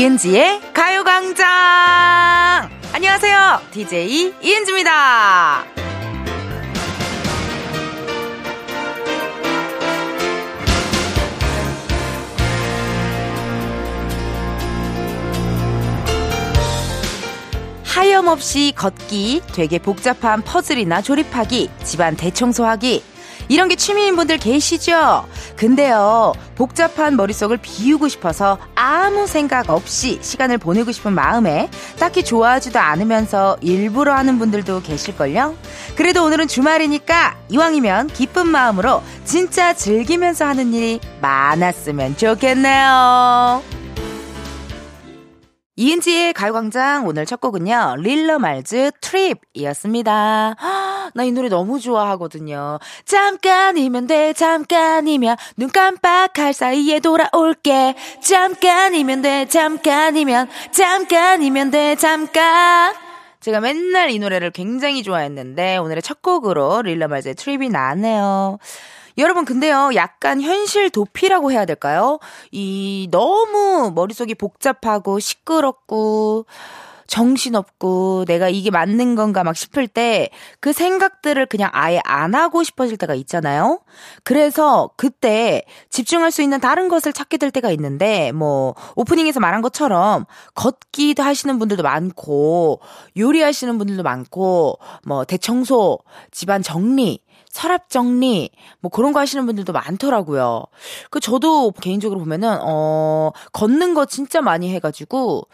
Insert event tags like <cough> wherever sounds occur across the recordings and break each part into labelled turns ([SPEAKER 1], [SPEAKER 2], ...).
[SPEAKER 1] 이은지의 가요광장! 안녕하세요. DJ 이은지입니다. 하염없이 걷기, 되게 복잡한 퍼즐이나 조립하기, 집안 대청소하기, 이런 게 취미인 분들 계시죠? 근데요, 복잡한 머릿속을 비우고 싶어서 아무 생각 없이 시간을 보내고 싶은 마음에 딱히 좋아하지도 않으면서 일부러 하는 분들도 계실걸요? 그래도 오늘은 주말이니까 이왕이면 기쁜 마음으로 진짜 즐기면서 하는 일이 많았으면 좋겠네요. 이은지의 가요광장 오늘 첫 곡은요. 릴러 말즈 트립이었습니다. 나 이 노래 너무 좋아하거든요. 잠깐이면 돼, 잠깐이면 눈 깜빡할 사이에 돌아올게. 잠깐이면 돼, 잠깐이면, 잠깐이면 돼, 잠깐. 제가 맨날 이 노래를 굉장히 좋아했는데 오늘의 첫 곡으로 릴러 말즈의 트립이 나왔네요. 여러분, 근데요, 약간 현실 도피라고 해야 될까요? 이, 너무 머릿속이 복잡하고 시끄럽고, 정신없고 내가 이게 맞는 건가 막 싶을 때 그 생각들을 그냥 아예 안 하고 싶어질 때가 있잖아요. 그래서 그때 집중할 수 있는 다른 것을 찾게 될 때가 있는데 뭐 오프닝에서 말한 것처럼 걷기도 하시는 분들도 많고 요리하시는 분들도 많고 뭐 대청소, 집안 정리 서랍 정리, 뭐 그런 거 하시는 분들도 많더라고요. 그 저도 개인적으로 보면은, 어, 걷는 거 진짜 많이 해가지고,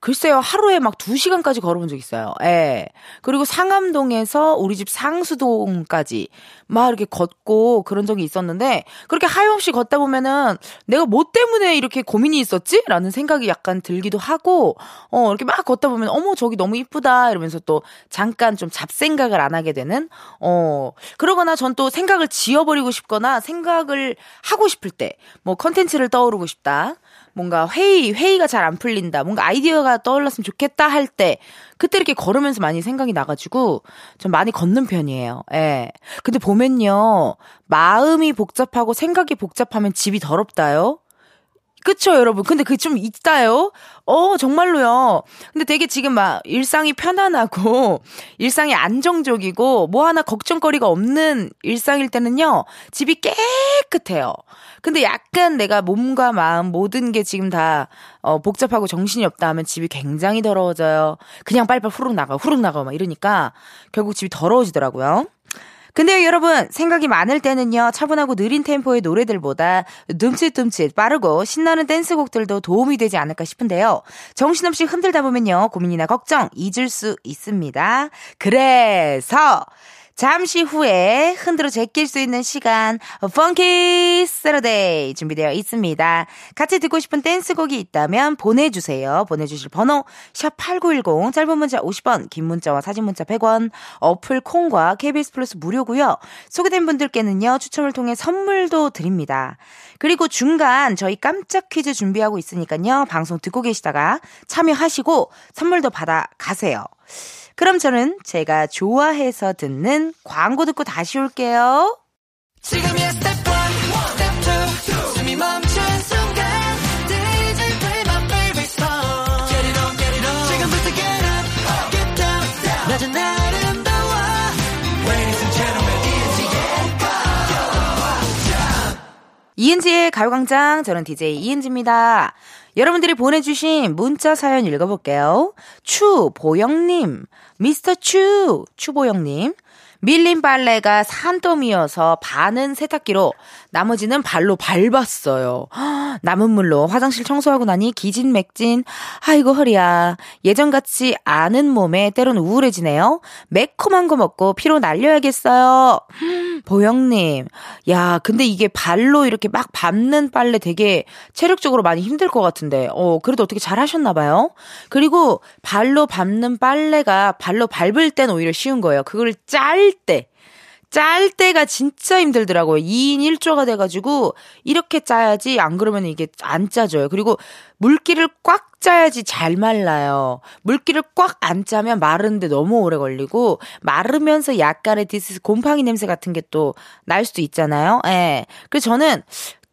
[SPEAKER 1] 글쎄요, 하루에 막 2시간까지 걸어본 적 있어요. 예. 그리고 상암동에서 우리 집 상수동까지 막 이렇게 걷고 그런 적이 있었는데, 그렇게 하염없이 걷다 보면은 내가 뭐 때문에 이렇게 고민이 있었지? 라는 생각이 약간 들기도 하고, 어, 이렇게 막 걷다 보면, 어머, 저기 너무 이쁘다. 이러면서 또 잠깐 좀 잡생각을 안 하게 되는, 어, 그런 그러거나 전 또 생각을 지워버리고 싶거나 생각을 하고 싶을 때, 뭐 컨텐츠를 떠오르고 싶다. 뭔가 회의, 회의가 잘 안 풀린다. 뭔가 아이디어가 떠올랐으면 좋겠다 할 때, 그때 이렇게 걸으면서 많이 생각이 나가지고, 좀 많이 걷는 편이에요. 예. 근데 보면요. 마음이 복잡하고 생각이 복잡하면 집이 더럽다요? 그쵸, 여러분. 근데 그게 좀 있다요? 어, 정말로요. 근데 되게 지금 막 일상이 편안하고, <laughs> 일상이 안정적이고, 뭐 하나 걱정거리가 없는 일상일 때는요, 집이 깨끗해요. 근데 약간 내가 몸과 마음 모든 게 지금 다, 어, 복잡하고 정신이 없다 하면 집이 굉장히 더러워져요. 그냥 빨리빨리 후룩 나가, 후룩 나가, 막 이러니까, 결국 집이 더러워지더라고요. 근데요, 여러분, 생각이 많을 때는요, 차분하고 느린 템포의 노래들보다 둠칫둠칫 빠르고 신나는 댄스곡들도 도움이 되지 않을까 싶은데요. 정신없이 흔들다 보면요, 고민이나 걱정 잊을 수 있습니다. 그래서, 잠시 후에 흔들어 제낄 수 있는 시간 펑키 세러데이 준비되어 있습니다. 같이 듣고 싶은 댄스곡이 있다면 보내주세요. 보내주실 번호 샵8910 짧은 문자 50원 긴 문자와 사진 문자 100원 어플 콩과 KBS 플러스 무료고요. 소개된 분들께는요. 추첨을 통해 선물도 드립니다. 그리고 중간 저희 깜짝 퀴즈 준비하고 있으니까요. 방송 듣고 계시다가 참여하시고 선물도 받아 가세요. 그럼 저는 제가 좋아해서 듣는 광고 듣고 다시 올게요. 지금이야 스텝 1, 스텝 이은지의 가요광장 저는 DJ 이은지입니다. 여러분들이 보내주신 문자 사연 읽어볼게요. 추보영님, 미스터 추, 추보영님. 밀린 빨래가 산더미여서 반은 세탁기로 나머지는 발로 밟았어요. <gasps> 남은 물로 화장실 청소하고 나니 기진맥진. 아이고 허리야. 예전같이 아는 몸에 때론 우울해지네요. 매콤한 거 먹고 피로 날려야겠어요. <gasps> 보영님. 야, 근데 이게 발로 이렇게 막 밟는 빨래 되게 체력적으로 많이 힘들 것 같은데. 어, 그래도 어떻게 잘 하셨나봐요. 그리고 발로 밟는 빨래가 발로 밟을 땐 오히려 쉬운 거예요. 그걸 짤 때. 짤 때가 진짜 힘들더라고요. 2인 1조가 돼가지고, 이렇게 짜야지, 안 그러면 이게 안 짜져요. 그리고 물기를 꽉 짜야지 잘 말라요. 물기를 꽉 안 짜면 마르는데 너무 오래 걸리고, 마르면서 약간의 디스, 곰팡이 냄새 같은 게 또 날 수도 있잖아요. 예. 그래서 저는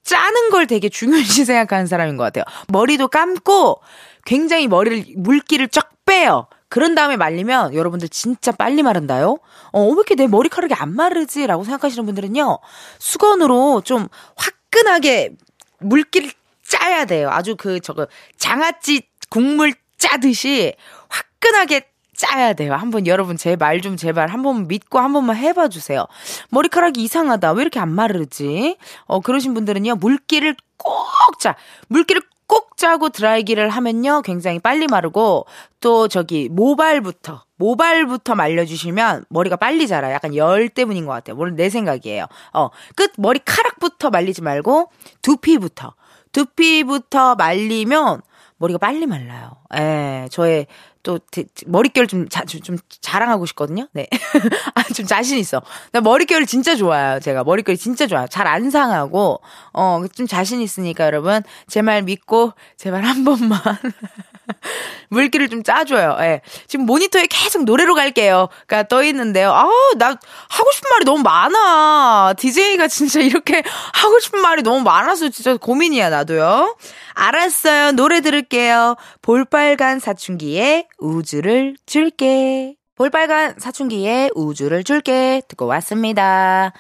[SPEAKER 1] 짜는 걸 되게 중요시 <laughs> 생각하는 사람인 것 같아요. 머리도 감고 굉장히 머리를 물기를 쫙 빼요. 그런 다음에 말리면 여러분들 진짜 빨리 마른다요. 어, 왜 이렇게 내 머리카락이 안 마르지? 라고 생각하시는 분들은요. 수건으로 좀 화끈하게 물기를 짜야 돼요. 아주 그 저거 장아찌 국물 짜듯이 화끈하게 짜야 돼요. 한번 여러분 제 말 좀 제발 한번 믿고 한 번만 해봐 주세요. 머리카락이 이상하다. 왜 이렇게 안 마르지? 어 그러신 분들은요 물기를 꼭 짜. 물기를 꼭 짜고 드라이기를 하면요 굉장히 빨리 마르고 또 저기 모발부터 모발부터 말려주시면 머리가 빨리 자라요. 약간 열 때문인 것 같아요. 물론 내 생각이에요. 어 끝 머리카락부터 말리지 말고 두피부터 두피부터 말리면 머리가 빨리 말라요. 예, 저의 또 머릿결 좀, 자, 좀 자랑하고 싶거든요. 네. <laughs> 아, 좀 자신 있어. 나 머릿결을 진짜 좋아요. 제가 머릿결이 진짜 좋아요. 잘 안 상하고 어, 좀 자신 있으니까 여러분 제 말 믿고 제발 한 번만 <laughs> <laughs> 물기를 좀 짜줘요. 예. 지금 모니터에 계속 노래로 갈게요. 가떠 있는데요. 아우, 나 하고 싶은 말이 너무 많아. DJ가 진짜 이렇게 <laughs> 하고 싶은 말이 너무 많아서 진짜 고민이야, 나도요. 알았어요. 노래 들을게요. 볼빨간 사춘기에 우주를 줄게. 볼빨간 사춘기에 우주를 줄게. 듣고 왔습니다.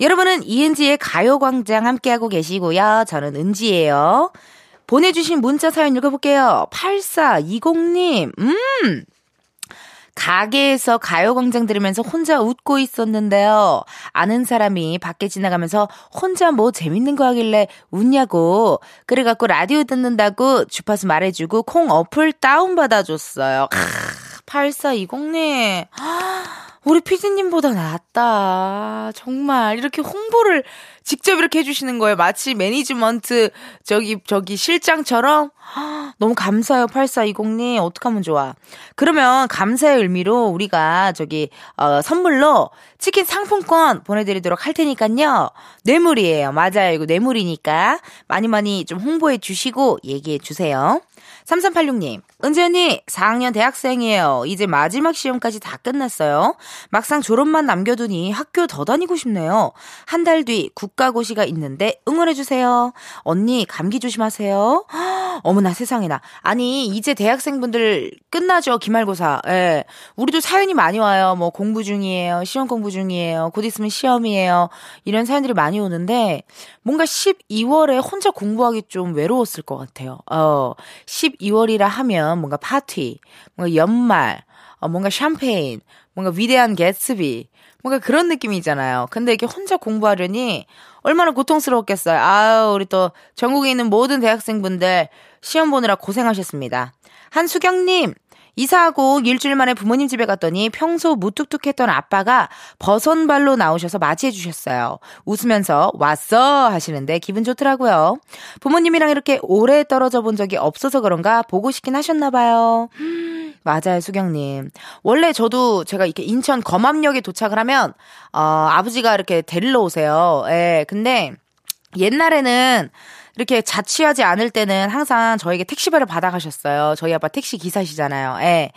[SPEAKER 1] 여러분은 이은지의 가요광장 함께하고 계시고요. 저는 은지예요. 보내주신 문자 사연 읽어볼게요. 8420님, 음! 가게에서 가요광장 들으면서 혼자 웃고 있었는데요. 아는 사람이 밖에 지나가면서 혼자 뭐 재밌는 거 하길래 웃냐고. 그래갖고 라디오 듣는다고 주파수 말해주고 콩 어플 다운받아줬어요. 8420님. 우리 피디님보다 낫다. 정말 이렇게 홍보를 직접 이렇게 해주시는 거예요. 마치 매니지먼트 저기 저기 실장처럼 <gasps> 너무 감사해요. 8420님 어떡하면 좋아. 그러면 감사의 의미로 우리가 저기 어, 선물로 치킨 상품권 보내드리도록 할 테니까요. 뇌물이에요. 맞아요. 이거 뇌물이니까 많이 많이 좀 홍보해 주시고 얘기해 주세요. 3386님, 은지 언니, 4학년 대학생이에요. 이제 마지막 시험까지 다 끝났어요. 막상 졸업만 남겨두니 학교 더 다니고 싶네요. 한 달 뒤 국가고시가 있는데 응원해주세요. 언니, 감기 조심하세요. <gasps> 어머나 세상에나. 아니, 이제 대학생분들 끝나죠, 기말고사. 예. 우리도 사연이 많이 와요. 뭐 공부 중이에요. 시험 공부 중이에요. 곧 있으면 시험이에요. 이런 사연들이 많이 오는데, 뭔가 12월에 혼자 공부하기 좀 외로웠을 것 같아요. 어, 12월이라 하면 뭔가 파티, 뭔가 연말, 어, 뭔가 샴페인, 뭔가 위대한 개츠비, 뭔가 그런 느낌이잖아요. 근데 이렇게 혼자 공부하려니 얼마나 고통스러웠겠어요. 아유, 우리 또 전국에 있는 모든 대학생분들 시험 보느라 고생하셨습니다. 한수경님, 이사하고 일주일 만에 부모님 집에 갔더니 평소 무뚝뚝했던 아빠가 버선발로 나오셔서 맞이해 주셨어요. 웃으면서 왔어 하시는데 기분 좋더라고요. 부모님이랑 이렇게 오래 떨어져 본 적이 없어서 그런가 보고 싶긴 하셨나 봐요. <gasps> 맞아요, 수경님. 원래 저도 제가 이렇게 인천 검암역에 도착을 하면, 어, 아버지가 이렇게 데리러 오세요. 예, 근데 옛날에는 이렇게 자취하지 않을 때는 항상 저에게 택시비를 받아가셨어요. 저희 아빠 택시 기사시잖아요. 예.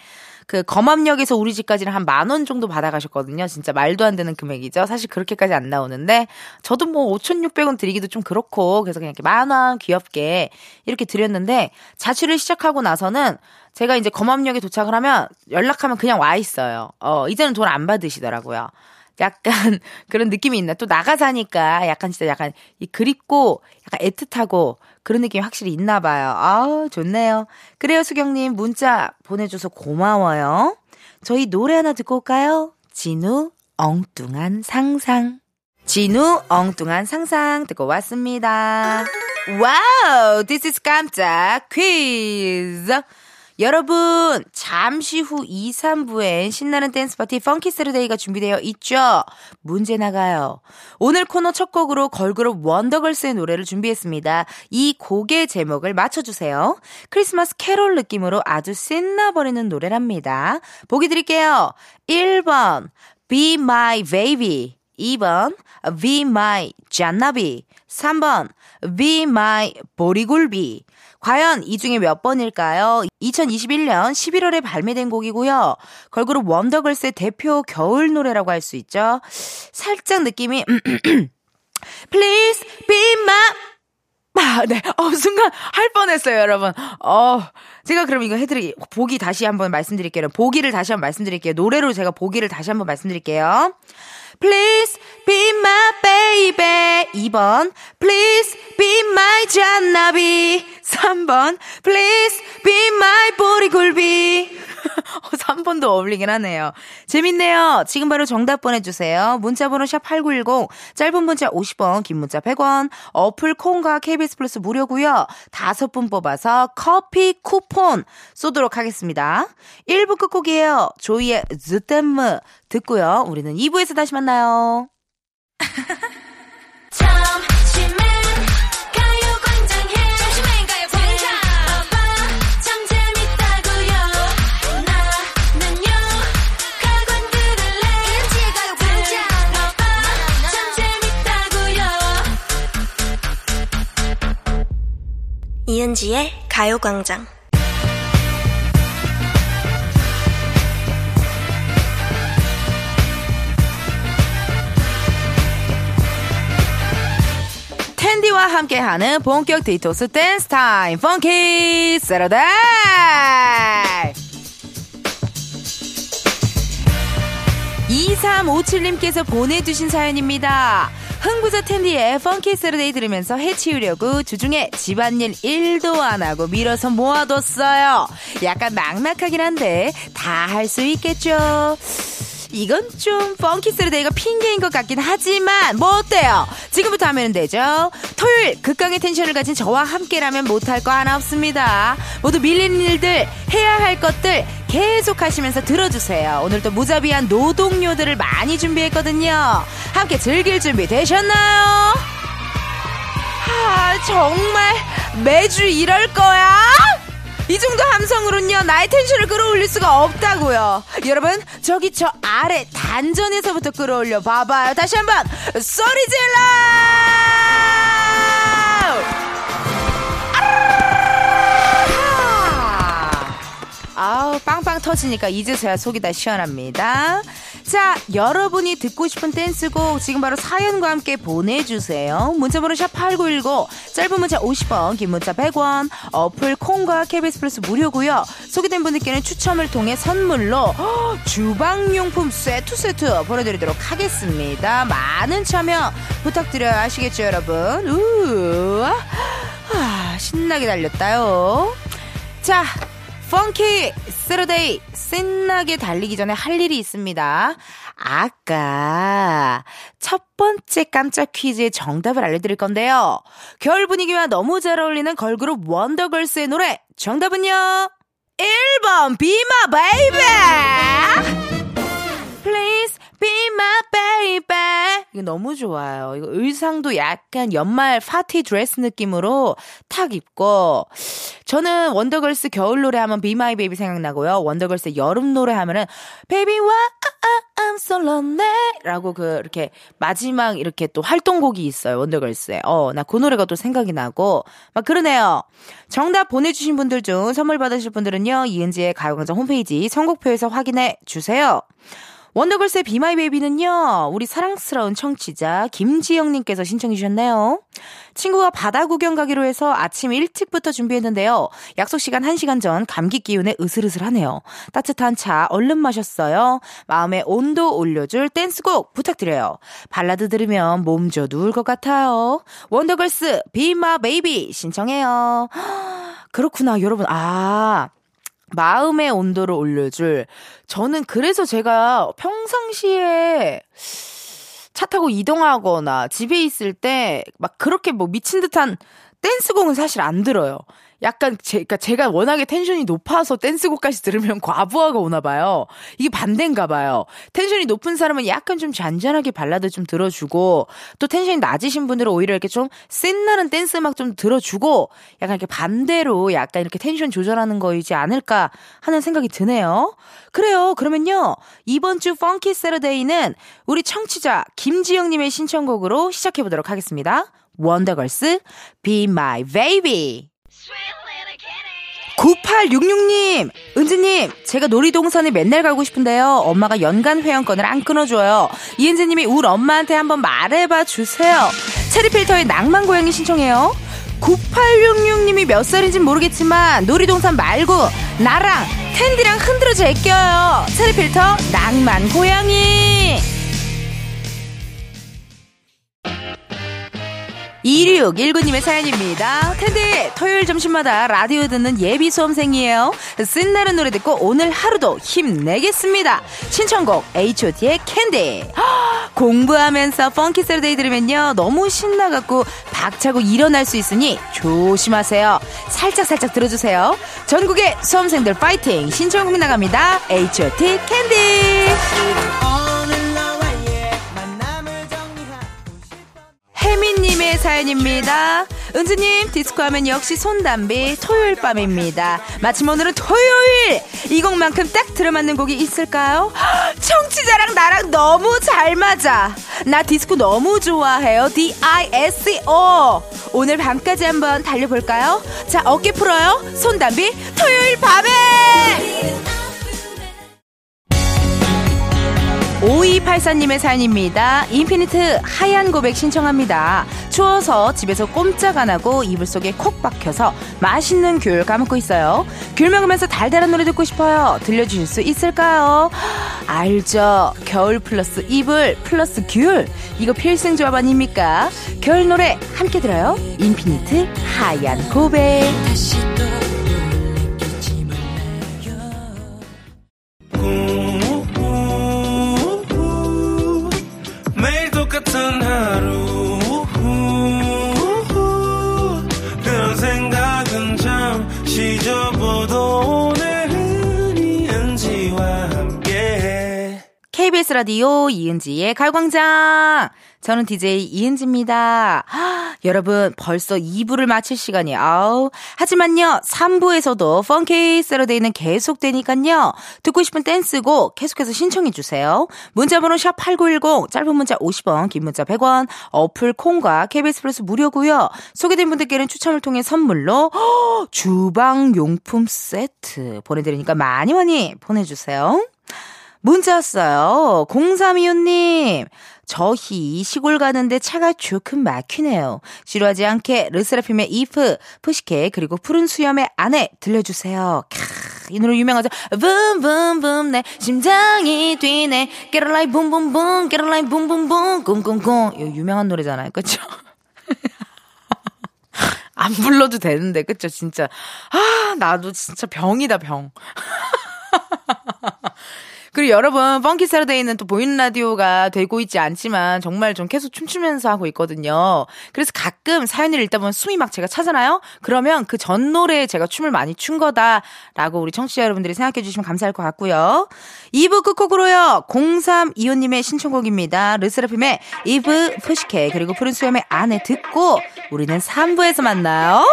[SPEAKER 1] 그 검암역에서 우리 집까지는 한 만 원 정도 받아가셨거든요. 진짜 말도 안 되는 금액이죠. 사실 그렇게까지 안 나오는데 저도 뭐 5,600원 드리기도 좀 그렇고 그래서 그냥 이렇게 만 원 귀엽게 이렇게 드렸는데 자취를 시작하고 나서는 제가 이제 검암역에 도착을 하면 연락하면 그냥 와 있어요. 어, 이제는 돈 안 받으시더라고요. 약간 <laughs> 그런 느낌이 있나. 또 나가 사니까 약간 진짜 약간 이 그립고 약간 애틋하고 그런 느낌이 확실히 있나 봐요. 아우, 좋네요. 그래요, 수경님. 문자 보내줘서 고마워요. 저희 노래 하나 듣고 올까요? 진우, 엉뚱한 상상. 진우, 엉뚱한 상상 듣고 왔습니다. Wow! This is 깜짝 퀴즈! 여러분, 잠시 후 2, 3부엔 신나는 댄스 파티 펑키 세러데이가 준비되어 있죠? 문제 나가요. 오늘 코너 첫 곡으로 걸그룹 원더걸스의 노래를 준비했습니다. 이 곡의 제목을 맞춰주세요. 크리스마스 캐롤 느낌으로 아주 신나버리는 노래랍니다. 보기 드릴게요. 1번, Be My Baby. 2번, Be My 잔나비. 3번, Be My 보리굴비. 과연 이 중에 몇 번일까요? 2021년 11월에 발매된 곡이고요. 걸그룹 원더걸스의 대표 겨울 노래라고 할 수 있죠. 살짝 느낌이 <clears throat> Please be my 아, 네. 어, 순간 할 뻔했어요, 여러분. 어, 제가 그럼 이거 해드리, 보기 다시 한번 말씀드릴게요. 보기를 다시 한번 말씀드릴게요. 노래로 제가 보기를 다시 한번 말씀드릴게요. Please be my baby. 2번. Please be my 잔나비. 3번. Please be my 보리굴비. 3번도 <laughs> 어, 어울리긴 하네요. 재밌네요. 지금 바로 정답 보내주세요. 문자번호 샵8910, 짧은 문자 50원, 긴 문자 100원, 어플 콩과 KBS 플러스 무료고요 다섯 분 뽑아서 커피 쿠폰 쏘도록 하겠습니다. 1부 끝곡이에요. 조이의 즈댐무 듣고요. 우리는 2부에서 다시 만나요.
[SPEAKER 2] 이은지의 가요광장
[SPEAKER 1] 은디와 함께하는 본격 디톡스 댄스 타임 펑키 세러데이 2357님께서 보내주신 사연입니다. 흥부자 텐디의 Funky Saturday 들으면서 해치우려고 주중에 집안일 1도 안 하고 밀어서 모아뒀어요. 약간 막막하긴 한데 다 할 수 있겠죠. 이건 좀 Funky Saturday가 핑계인 것 같긴 하지만 뭐 어때요? 지금부터 하면 되죠. 토요일 극강의 텐션을 가진 저와 함께라면 못할 거 하나 없습니다. 모두 밀린 일들 해야 할 것들 계속 하시면서 들어주세요. 오늘도 무자비한 노동요들을 많이 준비했거든요. 함께 즐길 준비 되셨나요? 아 정말 매주 이럴 거야? 이 정도 함성으로는요, 나의 텐션을 끌어올릴 수가 없다고요. 여러분, 저기 저 아래 단전에서부터 끌어올려 봐봐요. 다시 한번, 소리 질러! 아우, 빵빵 터지니까 이제서야 속이 다 시원합니다. 자, 여러분이 듣고 싶은 댄스곡 지금 바로 사연과 함께 보내주세요. 문자번호 샵8910, 짧은 문자 50원, 긴 문자 100원, 어플 콩과 KBS 플러스 무료고요 소개된 분들께는 추첨을 통해 선물로 주방용품 세트 세트 보내드리도록 하겠습니다. 많은 참여 부탁드려요. 아시겠죠, 여러분? 우 아, 신나게 달렸다요. 자, Funky Saturday 신나게 달리기 전에 할 일이 있습니다. 아까 첫 번째 깜짝 퀴즈의 정답을 알려드릴 건데요. 겨울 분위기와 너무 잘 어울리는 걸그룹 원더걸스의 노래 정답은요. 1번 Be My Baby Please be my baby. 이거 너무 좋아요. 이거 의상도 약간 연말 파티 드레스 느낌으로 탁 입고. 저는 원더걸스 겨울 노래 하면 Be My Baby 생각나고요. 원더걸스 여름 노래 하면은 Baby Why I'm So Lonely 라고 그 이렇게 마지막 이렇게 또 활동곡이 있어요. 원더걸스에. 어, 나 그 노래가 또 생각이 나고 막 그러네요. 정답 보내주신 분들 중 선물 받으실 분들은요. 이은지의 가요광장 홈페이지 선곡표에서 확인해 주세요. 원더걸스의 Be My Baby는요, 우리 사랑스러운 청취자 김지영님께서 신청해 주셨네요. 친구가 바다 구경 가기로 해서 아침 일찍부터 준비했는데요. 약속 시간 1시간 전 감기 기운에 으슬으슬하네요. 따뜻한 차 얼른 마셨어요. 마음의 온도 올려줄 댄스곡 부탁드려요. 발라드 들으면 몸져 누울 것 같아요. 원더걸스 Be My Baby 신청해요. <gasps> 그렇구나, 여러분. 아, 마음의 온도를 올려줄. 저는 그래서 제가 평상시에 차 타고 이동하거나 집에 있을 때 막 그렇게 뭐 미친 듯한 댄스곡은 사실 안 들어요. 약간 제, 그니까 제가 워낙에 텐션이 높아서 댄스곡까지 들으면 과부하가 오나 봐요. 이게 반대인가 봐요. 텐션이 높은 사람은 약간 좀 잔잔하게 발라드 좀 들어주고 또 텐션이 낮으신 분들은 오히려 이렇게 좀 신나는 댄스 음악 좀 들어주고 약간 이렇게 반대로 약간 이렇게 텐션 조절하는 거이지 않을까 하는 생각이 드네요. 그래요. 그러면요. 이번 주 펑키 세러데이는 우리 청취자 김지영 님의 신청곡으로 시작해 보도록 하겠습니다. 원더걸스 Be My Baby 9866님, 은지님, 제가 놀이동산에 맨날 가고 싶은데요. 엄마가 연간 회원권을 안 끊어줘요. 이은지님이 우리 엄마한테 한번 말해봐 주세요. 체리필터의 낭만 고양이 신청해요. 9866님이 몇 살인지 모르겠지만 놀이동산 말고 나랑 텐디랑 흔들어 제껴요. 체리필터 낭만 고양이. 2619님의 사연입니다. 텐디, 토요일 점심마다 라디오 듣는 예비 수험생이에요. 쓴나는 노래 듣고 오늘 하루도 힘내겠습니다. 신청곡 H.O.T의 캔디. <gasps> 공부하면서 Funky Saturday 들으면요. 너무 신나갖고 박차고 일어날 수 있으니 조심하세요. 살짝살짝 들어주세요. 전국의 수험생들 파이팅! 신청곡 나갑니다. H.O.T 캔디. 사연입니다. 은주님, 디스코 하면 역시 손담비 토요일 밤입니다. 마침 오늘은 토요일! 이 곡만큼 딱 들어맞는 곡이 있을까요? 청취자랑 나랑 너무 잘 맞아. 나 디스코 너무 좋아해요. D-I-S-C-O. 오늘 밤까지 한번 달려볼까요? 자, 어깨 풀어요. 손담비 토요일 밤에! 5284님의 사연입니다. 인피니트 하얀 고백 신청합니다. 추워서 집에서 꼼짝 안 하고 이불 속에 콕 박혀서 맛있는 귤 까먹고 있어요. 귤 먹으면서 달달한 노래 듣고 싶어요. 들려주실 수 있을까요? 알죠. 겨울 플러스 이불 플러스 귤. 이거 필승 조합 아닙니까? 겨울 노래 함께 들어요. 인피니트 하얀 고백. KBS 라디오 이은지의 가요광장. 저는 DJ 이은지입니다. 하, 여러분, 벌써 2부를 마칠 시간이, 아우. 하지만요, 3부에서도 펑키 세러데이는 계속되니까요. 듣고 싶은 댄스곡 계속해서 신청해 주세요. 문자번호 샵8910, 짧은 문자 50원, 긴 문자 100원, 어플 콩과 KBS 플러스 무료고요 소개된 분들께는 추첨을 통해 선물로, 허, 주방 용품 세트 보내드리니까 많이 많이 보내주세요. 문자 왔어요. 0325님. 저희 시골 가는데 차가 조금 막히네요. 지루하지 않게 르세라핌의 이프, 푸시케 그리고 푸른 수염의 아내 들려주세요. 캬, 이 노래 유명하죠. 붐붐붐 내 심장이 뛰네. Get a light boom boom boom. Get a light boom boom boom. 꿍꿍꿍. 이거 유명한 노래잖아요. 그쵸? <laughs> 안 불러도 되는데 그쵸 진짜 아 나도 진짜 병이다 병 <laughs> 그리고 여러분, 펑키 사르데이는 또 보이는 라디오가 되고 있지 않지만 정말 좀 계속 춤추면서 하고 있거든요. 그래서 가끔 사연을 읽다 보면 숨이 막 제가 차잖아요? 그러면 그 전 노래에 제가 춤을 많이 춘 거다라고 우리 청취자 여러분들이 생각해 주시면 감사할 것 같고요. 2부 끝곡으로요, 0325님의 신청곡입니다. 르스라핌의 이브 푸시케 그리고 푸른 수염의 안에 듣고 우리는 3부에서 만나요.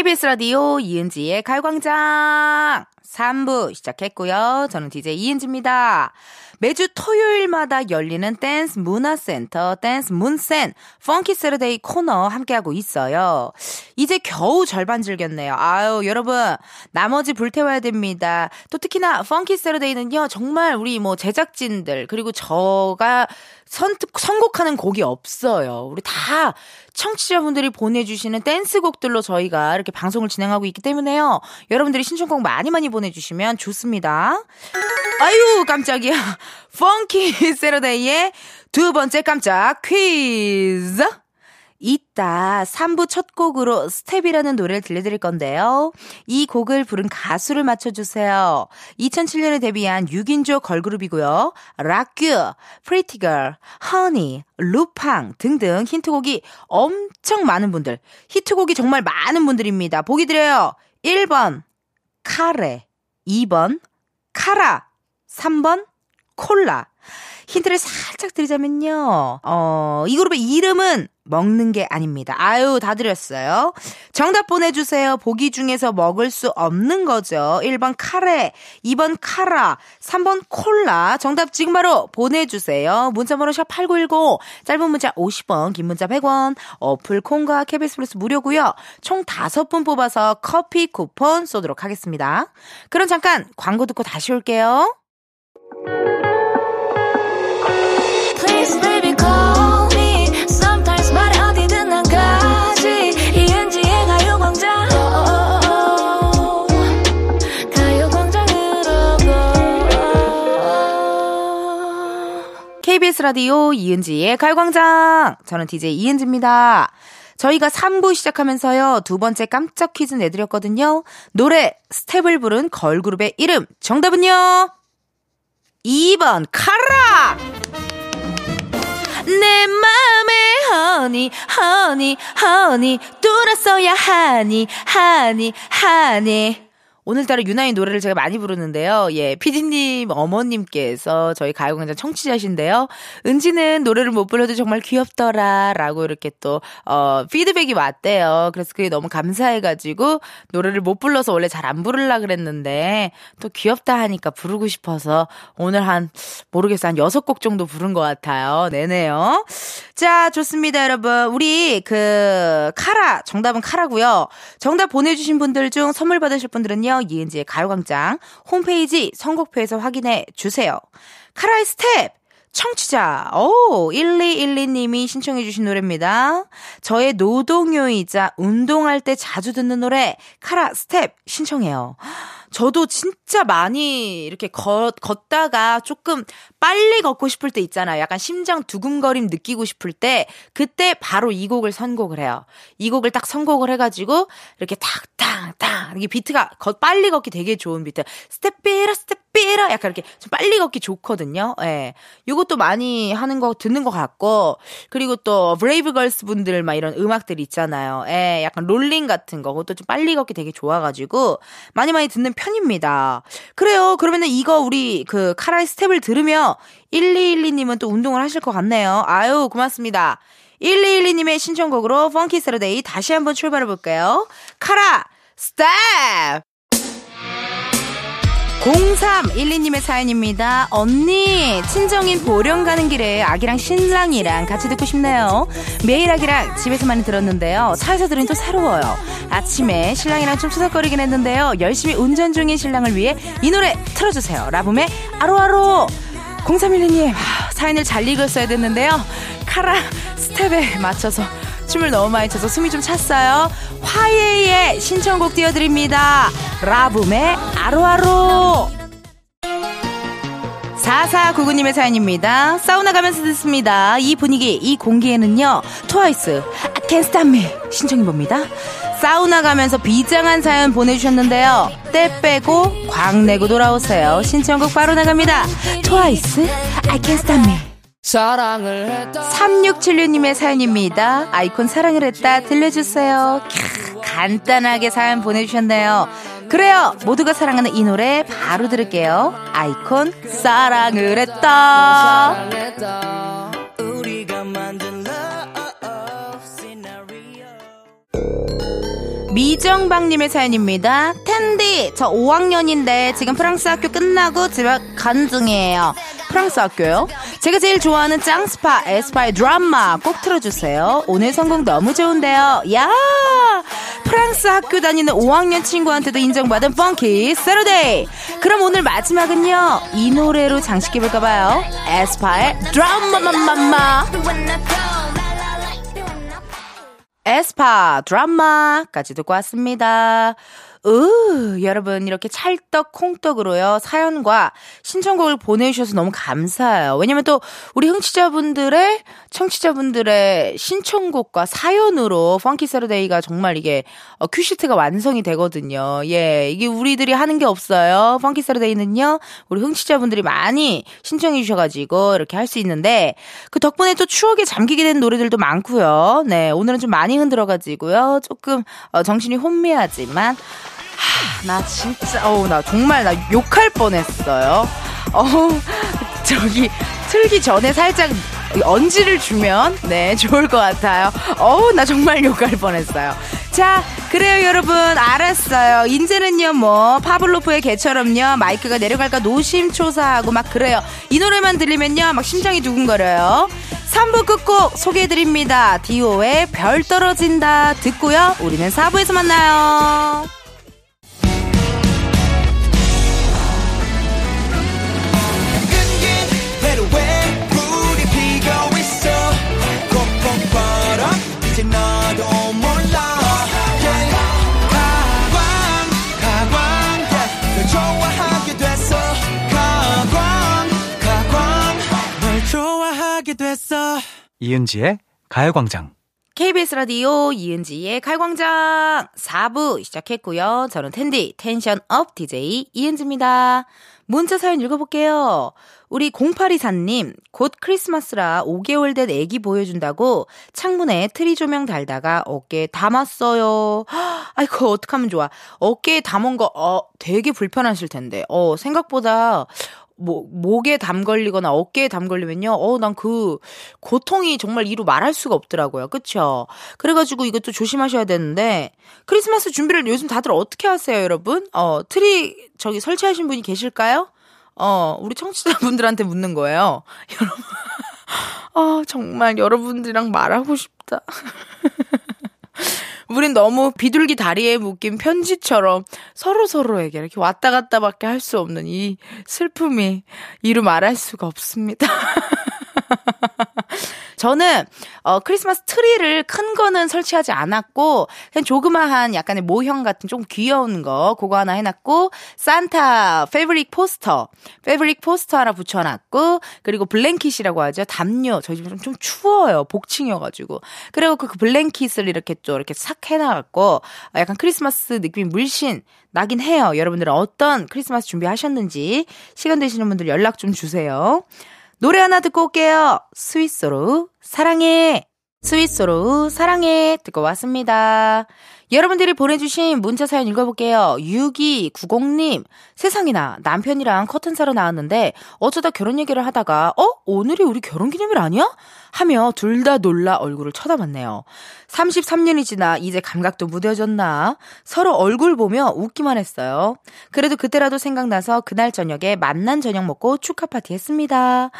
[SPEAKER 1] KBS 라디오 이은지의 가요광장 3부 시작했고요. 저는 DJ 이은지입니다. 매주 토요일마다 열리는 댄스 문화센터 댄스 문센 Funky Saturday 코너 함께하고 있어요. 이제 겨우 절반 즐겼네요. 아유 여러분 나머지 불태워야 됩니다. 또 특히나 Funky Saturday는요 정말 우리 뭐 제작진들 그리고 저가 선택, 선곡하는 곡이 없어요. 우리 다 청취자분들이 보내주시는 댄스곡들로 저희가 이렇게 방송을 진행하고 있기 때문에요. 여러분들이 신청곡 많이 많이 보내주시면 좋습니다. 아유, 깜짝이야. Funky Saturday의 두 번째 깜짝 퀴즈. 이따 3부 첫 곡으로 스텝이라는 노래를 들려드릴 건데요. 이 곡을 부른 가수를 맞춰주세요. 2007년에 데뷔한 6인조 걸그룹이고요. Rock U, Pretty Girl, Honey, 루팡 등등 힌트곡이 엄청 많은 분들. 히트곡이 정말 많은 분들입니다. 보기 드려요. 1번 카레, 2번 카라, 3번 콜라. 힌트를 살짝 드리자면요. 어, 이 그룹의 이름은 먹는 게 아닙니다. 아유, 다 드렸어요. 정답 보내주세요. 보기 중에서 먹을 수 없는 거죠. 1번 카레, 2번 카라, 3번 콜라. 정답 지금 바로 보내주세요. 문자번호 샵8910, 짧은 문자 50원, 긴 문자 100원, 어플 콩과 KBS 플러스 무료고요 총 5분 뽑아서 커피 쿠폰 쏘도록 하겠습니다. 그럼 잠깐 광고 듣고 다시 올게요. 라디오 이은지의 가요광장. 저는 DJ 이은지입니다. 저희가 3부 시작하면서요, 두 번째 깜짝 퀴즈 내드렸거든요. 노래, 스텝을 부른 걸그룹의 이름, 정답은요? 2번, 카라! 내 맘에 허니, 허니, 허니, 뚫었어야 하니, 하니, 하니. 오늘따라 유나의 노래를 제가 많이 부르는데요. 예, 피디님 어머님께서 저희 가요광장 청취자신데요. 은지는 노래를 못 불러도 정말 귀엽더라. 라고 이렇게 또, 어, 피드백이 왔대요. 그래서 그게 너무 감사해가지고 노래를 못 불러서 원래 잘 안 부르려 그랬는데 또 귀엽다 하니까 부르고 싶어서 오늘 한, 모르겠어요. 한 여섯 곡 정도 부른 것 같아요. 네네요. 자, 좋습니다, 여러분. 우리 그, 카라. 정답은 카라고요 정답 보내주신 분들 중 선물 받으실 분들은요. 이은지의 가요광장 홈페이지 선곡표에서 확인해 주세요. 카라의 스텝! 청취자, 오, 1212님이 신청해주신 노래입니다. 저의 노동요이자 운동할 때 자주 듣는 노래, 카라 스텝 신청해요. 저도 진짜 많이 이렇게 걷, 걷다가 조금 빨리 걷고 싶을 때 있잖아요. 약간 심장 두근거림 느끼고 싶을 때, 그때 바로 이 곡을 선곡을 해요. 이 곡을 딱 선곡을 해가지고, 이렇게 탁 탁 탁, 이게 비트가 걷, 빨리 걷기 되게 좋은 비트. step it up, step it up, 약간 이렇게 좀 빨리 걷기 좋거든요. 예. 요것도 많이 하는 거, 듣는 것 같고, 그리고 또, 브레이브 걸스 분들 막 이런 음악들 있잖아요. 예, 약간 롤링 같은 거, 그것도 좀 빨리 걷기 되게 좋아 가지고, 많이 많이 듣는 편입니다. 그래요. 그러면은 이거 우리 그 카라의 스텝을 들으며, 1212 님은 또 운동을 하실 것 같네요. 아유, 고맙습니다. 1212님의 신청곡으로 펑키 세러데이 다시 한번 출발해 볼게요. 카라, 스텝! 0312님의 사연입니다. 언니, 친정인 보령 가는 길에 아기랑 신랑이랑 같이 듣고 싶네요. 매일 아기랑 집에서 많이 들었는데요. 차에서 들으니 또 새로워요. 아침에 신랑이랑 좀 투닥거리긴 했는데요. 열심히 운전 중인 신랑을 위해 이 노래 틀어주세요. 라붐의 아로아로. 0312님, 사연을 잘 읽었어야 됐는데요. 카라 스텝에 맞춰서 춤을 너무 많이 춰서 숨이 좀 찼어요. 화예의 신청곡 띄워드립니다. 라붐의 아로아로. 4499님의 사연입니다. 사우나 가면서 듣습니다. 이 분위기, 이 공기에는요, 트와이스, I can't stop me. 신청해봅니다. 사우나 가면서 비장한 사연 보내주셨는데요. 때 빼고, 광 내고 돌아오세요. 신청곡 바로 나갑니다. 트와이스, I can't stop me.
[SPEAKER 3] 사랑을 했다
[SPEAKER 1] 3676님의 사연입니다. 아이콘 사랑을 했다 들려주세요. 캬, 간단하게 사연 보내주셨네요. 그래요. 모두가 사랑하는 이 노래 바로 들을게요. 아이콘 사랑을 했다.
[SPEAKER 3] 사랑했다
[SPEAKER 1] 미정박님의 사연입니다. 텐디, 저 5학년인데 지금 프랑스 학교 끝나고 집에 가는 중이에요. 프랑스 학교요? 제가 제일 좋아하는 짱스파, 에스파의 드라마 꼭 틀어주세요. 오늘 선곡 너무 좋은데요. 야! 프랑스 학교 다니는 5학년 친구한테도 인정받은 펑키 세러데이. 그럼 오늘 마지막은요. 이 노래로 장식해볼까봐요. 에스파의 드라마마마마. 에스파 드라마까지 듣고 왔습니다. 으, 여러분 이렇게 찰떡 콩떡으로요 사연과 신청곡을 보내주셔서 너무 감사해요. 왜냐면 또 우리 흥취자분들의 청취자분들의 신청곡과 사연으로 펑키 세러데이가 정말 이게 어, 큐시트가 완성이 되거든요. 예, 이게 우리들이 하는 게 없어요. 펑키 세러데이는요 우리 흥취자분들이 많이 신청해 주셔가지고 이렇게 할 수 있는데 그 덕분에 또 추억에 잠기게 된 노래들도 많고요. 네, 오늘은 좀 많이 흔들어가지고요 조금 어, 정신이 혼미하지만. 하, 나 진짜, 어우, 나 정말 나 욕할 뻔했어요. 어, <laughs> 저기, 틀기 전에 살짝 이 언지를 주면, 네, 좋을 것 같아요. 어우, 나 정말 욕할 뻔했어요. 자, 그래요, 여러분. 알았어요. 이제는요, 뭐, 파블로프의 개처럼요, 마이크가 내려갈까 노심초사하고 막 그래요. 이 노래만 들리면요, 막 심장이 두근거려요. 3부 끝곡 소개해드립니다. 디오의 별 떨어진다 듣고요. 우리는 4부에서 만나요.
[SPEAKER 4] 이은지의 가요광장.
[SPEAKER 1] KBS 라디오 이은지의 칼광장 4부 시작했고요. 저는 텐디 텐션 up DJ 이은지입니다. 문자 사연 읽어볼게요. 우리 0824님, 곧 크리스마스라 5개월 된 애기 보여준다고 창문에 트리 조명 달다가 어깨에 담 왔어요. 아이고, 어떡하면 좋아. 어깨에 담 온 거, 어, 되게 불편하실 텐데. 어, 생각보다 뭐, 목에 담 걸리거나 어깨에 담 걸리면요. 어, 난 그 고통이 정말 이루 말할 수가 없더라고요. 그쵸? 그래가지고 이것도 조심하셔야 되는데, 크리스마스 준비를 요즘 다들 어떻게 하세요, 여러분? 어, 트리, 저기 설치하신 분이 계실까요? 어, 우리 청취자분들한테 묻는 거예요. <laughs> 여러분. 아, 정말 여러분들이랑 말하고 싶다. <laughs> 우린 너무 비둘기 다리에 묶인 편지처럼 서로 서로에게 이렇게 왔다 갔다밖에 할 수 없는 이 슬픔이 이루 말할 수가 없습니다. <laughs> 저는 어 크리스마스 트리를 큰 거는 설치하지 않았고 그냥 조그마한 약간의 모형 같은 좀 귀여운 거 그거 하나 해놨고 산타 fabric 포스터 fabric 포스터 하나 붙여놨고 그리고 blanket이라고 하죠. 담요. 저희 집은 좀 추워요. 복층이어가지고. 그리고 그 blanket을 이렇게 또 이렇게 싹 해놔갖고 약간 크리스마스 느낌이 물씬 나긴 해요. 여러분들은 어떤 크리스마스 준비하셨는지 시간 되시는 분들 연락 좀 주세요. 노래 하나 듣고 올게요. 스위스로 사랑해. 스위스로 사랑해 듣고 왔습니다. 여러분들이 보내주신 문자 사연 읽어볼게요. 6290님, 세상이나 남편이랑 커튼 사러 나왔는데 어쩌다 결혼 얘기를 하다가 어? 오늘이 우리 결혼 기념일 아니야? 하며 둘 다 놀라 얼굴을 쳐다봤네요. 33년이 지나 이제 감각도 무뎌졌나? 서로 얼굴 보며 웃기만 했어요. 그래도 그때라도 생각나서 그날 저녁에 만난 저녁 먹고 축하 파티 했습니다.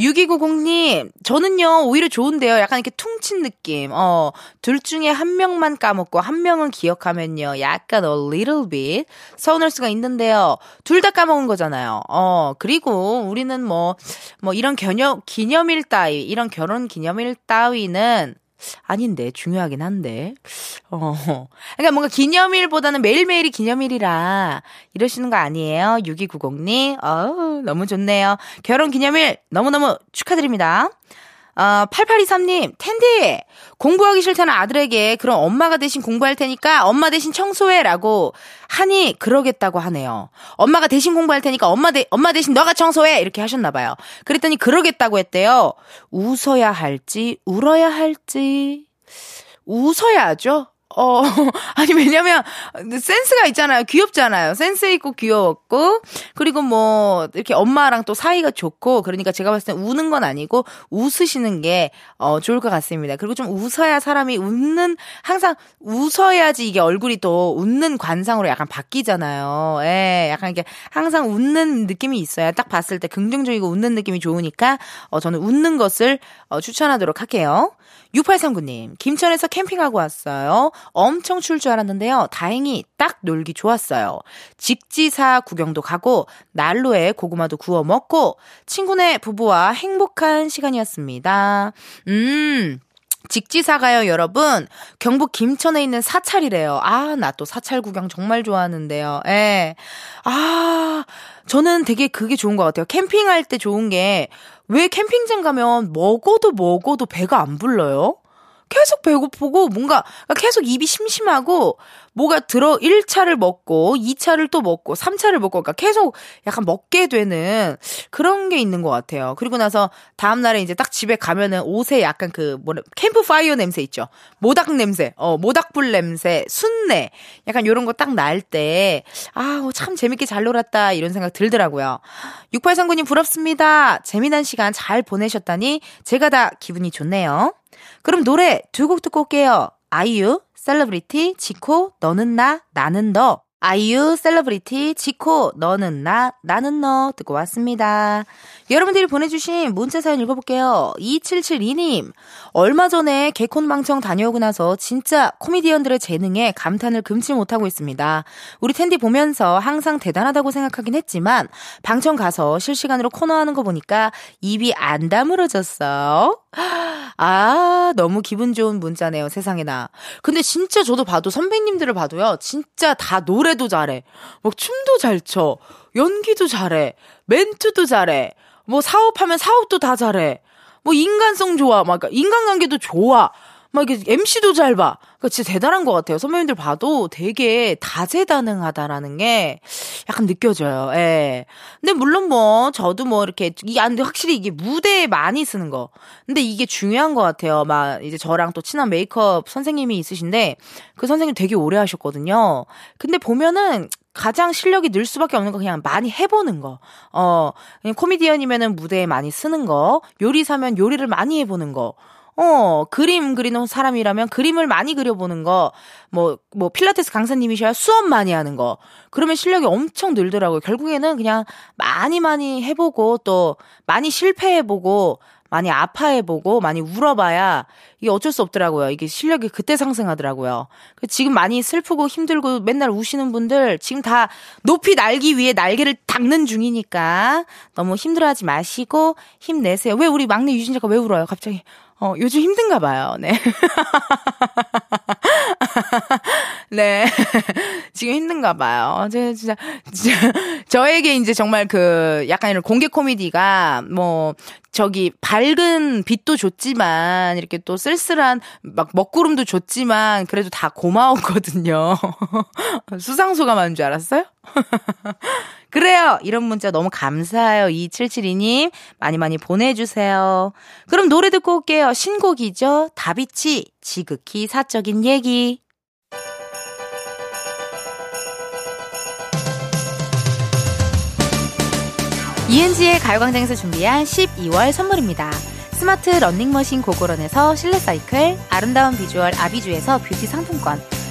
[SPEAKER 1] 6290님, 저는요, 오히려 좋은데요. 약간 이렇게 퉁친 느낌. 어, 둘 중에 한 명만 까먹고 한 명은 기억하면요. 약간 a little bit 서운할 수가 있는데요. 둘 다 까먹은 거잖아요. 어, 그리고 우리는 뭐, 뭐 이런 기념, 기념일 따위, 이런 결혼 기념일 따위는 아닌데 중요하긴 한데. 어. 그러니까 뭔가 기념일보다는 매일매일이 기념일이라 이러시는 거 아니에요. 6290님. 어 너무 좋네요. 결혼 기념일 너무너무 축하드립니다 어, 8823님, 텐디! 공부하기 싫다는 아들에게 그럼 엄마가 대신 공부할 테니까 엄마 대신 청소해! 라고 하니 그러겠다고 하네요. 엄마가 대신 공부할 테니까 엄마, 대, 엄마 대신 너가 청소해! 이렇게 하셨나봐요. 그랬더니 그러겠다고 했대요. 웃어야 할지, 울어야 할지. 웃어야죠. 어, <laughs> 아니, 왜냐면, 센스가 있잖아요. 귀엽잖아요. 센스 있고 귀여웠고, 그리고 뭐, 이렇게 엄마랑 또 사이가 좋고, 그러니까 제가 봤을 땐 우는 건 아니고, 웃으시는 게, 어, 좋을 것 같습니다. 그리고 좀 웃어야 사람이 웃는, 항상 웃어야지 이게 얼굴이 또 웃는 관상으로 약간 바뀌잖아요. 예, 약간 이게 항상 웃는 느낌이 있어야 딱 봤을 때 긍정적이고 웃는 느낌이 좋으니까, 어, 저는 웃는 것을, 어, 추천하도록 할게요. 6839님, 김천에서 캠핑하고 왔어요. 엄청 추울 줄 알았는데요. 다행히 딱 놀기 좋았어요. 직지사 구경도 가고, 난로에 고구마도 구워 먹고, 친구네 부부와 행복한 시간이었습니다. 음. 직지사가요, 여러분. 경북 김천에 있는 사찰이래요. 아, 나 또 사찰 구경 정말 좋아하는데요. 예. 아, 저는 되게 그게 좋은 것 같아요. 캠핑할 때 좋은 게, 왜 캠핑장 가면 먹어도 먹어도 배가 안 불러요? 계속 배고프고 뭔가 계속 입이 심심하고 뭐가 들어 1차를 먹고 2차를 또 먹고 3차를 먹고 그러니까 계속 약간 먹게 되는 그런 게 있는 것 같아요. 그리고 나서 다음 날에 이제 딱 집에 가면은 옷에 약간 그 뭐래 캠프 파이어 냄새 있죠. 모닥 냄새, 어 모닥불 냄새, 순내 약간 요런 거 딱 날 때 아, 참 재밌게 잘 놀았다 이런 생각 들더라고요. 6839님 부럽습니다. 재미난 시간 잘 보내셨다니 제가 다 기분이 좋네요. 그럼 노래 두 곡 듣고 올게요. 아이유 셀러브리티, 지코, 너는 나, 나는 너. 아이유, 셀러브리티, 지코, 너는 나, 나는 너 듣고 왔습니다. 여러분들이 보내주신 문자 사연 읽어볼게요. 2772님, 얼마 전에 개콘 방청 다녀오고 나서 진짜 코미디언들의 재능에 감탄을 금치 못하고 있습니다. 우리 텐디 보면서 항상 대단하다고 생각하긴 했지만, 방청 가서 실시간으로 코너 하는 거 보니까 입이 안 다물어졌어. 아, 너무 기분 좋은 문자네요, 세상에나. 근데 진짜 저도 봐도 선배님들을 봐도요, 진짜 다 노래도 잘해. 막 춤도 잘 춰. 연기도 잘해. 멘트도 잘해. 뭐 사업하면 사업도 다 잘해. 뭐 인간성 좋아. 막 인간관계도 좋아. 막 이게 MC도 잘 봐. 그러니까 진짜 대단한 것 같아요. 선배님들 봐도 되게 다재다능하다라는 게 약간 느껴져요. 예. 근데 물론 뭐 저도 뭐 이렇게 이게 안 돼. 확실히 이게 무대에 많이 쓰는 거. 근데 이게 중요한 것 같아요. 막 이제 저랑 또 친한 메이크업 선생님이 있으신데 그 선생님 되게 오래 하셨거든요. 근데 보면은 가장 실력이 늘 수밖에 없는 거 그냥 많이 해보는 거. 어, 코미디언이면은 무대에 많이 쓰는 거. 요리사면 요리를 많이 해보는 거. 어, 그림 그리는 사람이라면 그림을 많이 그려보는 거, 뭐, 뭐, 필라테스 강사님이셔야 수업 많이 하는 거. 그러면 실력이 엄청 늘더라고요. 결국에는 그냥 많이 많이 해보고, 또, 많이 실패해보고, 많이 아파해보고, 많이 울어봐야, 이게 어쩔 수 없더라고요. 이게 실력이 그때 상승하더라고요. 그 지금 많이 슬프고 힘들고 맨날 우시는 분들, 지금 다 높이 날기 위해 날개를 닦는 중이니까, 너무 힘들어하지 마시고, 힘내세요. 왜 우리 막내 유진 작가 왜 울어요, 갑자기? 어, 요즘 힘든가 봐요. 네. <laughs> 네. 지금 힘든가 봐요. 제가 진짜, 진짜, 저에게 이제 정말 그, 약간 이런 공개 코미디가, 뭐, 저기, 밝은 빛도 좋지만, 이렇게 또 쓸쓸한, 막, 먹구름도 좋지만, 그래도 다 고마웠거든요. <laughs> 수상소감하는 줄 알았어요? <laughs> 그래요. 이런 문자 너무 감사해요. 2772님. 많이 많이 보내주세요. 그럼 노래 듣고 올게요. 신곡이죠. 다비치. 지극히 사적인 얘기. 이은지의 가요광장에서 준비한 12월 선물입니다. 스마트 러닝머신 고고런에서 실내 사이클, 아름다운 비주얼 아비주에서 뷰티 상품권,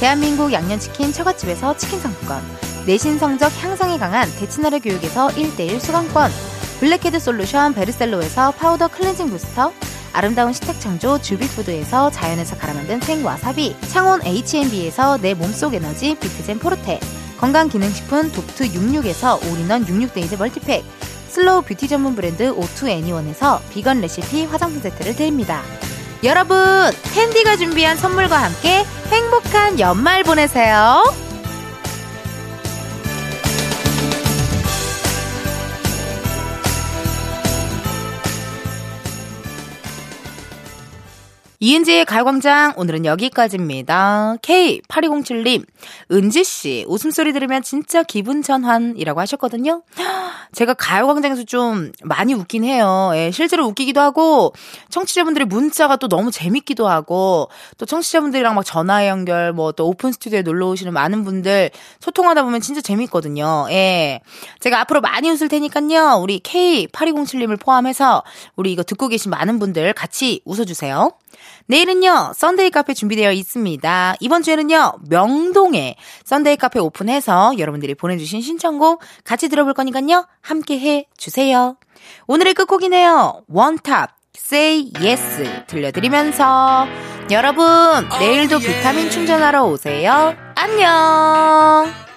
[SPEAKER 1] 대한민국 양념치킨 처갓집에서 치킨 상품권, 내신 성적 향상에 강한 대치나래 교육에서 1대1 수강권, 블랙헤드 솔루션 베르셀로에서 파우더 클렌징 부스터, 아름다운 식탁 창조 주비푸드에서 자연에서 갈아 만든 생와사비, 창원 H&B에서 내 몸속 에너지 비트젠 포르테, 건강기능식품 독트 66에서 올인원 66데이즈 멀티팩, 슬로우 뷰티 전문 브랜드 오투 애니원에서 비건 레시피 화장품 세트를 드립니다. 여러분, 텐디가 준비한 선물과 함께 행복한 연말 보내세요. 이은지의 가요광장 오늘은 여기까지입니다. K8207님, 은지씨, 웃음소리 들으면 진짜 기분 전환이라고 하셨거든요. <gasps> 제가 가요광장에서 좀 많이 웃긴 해요. 예, 실제로 웃기기도 하고, 청취자분들의 문자가 또 너무 재밌기도 하고, 또 청취자분들이랑 막 전화 연결, 뭐 또 오픈 스튜디오에 놀러 오시는 많은 분들 소통하다 보면 진짜 재밌거든요. 예. 제가 앞으로 많이 웃을 테니까요. 우리 K8207님을 포함해서 우리 이거 듣고 계신 많은 분들 같이 웃어주세요. 내일은요, 썬데이 카페 준비되어 있습니다. 이번 주에는요, 명동에 썬데이 카페 오픈해서 여러분들이 보내주신 신청곡 같이 들어볼 거니까요, 함께 해 주세요. 오늘의 끝곡이네요. 원탑, Say Yes 들려드리면서 여러분, 내일도 비타민 충전하러 오세요. 안녕!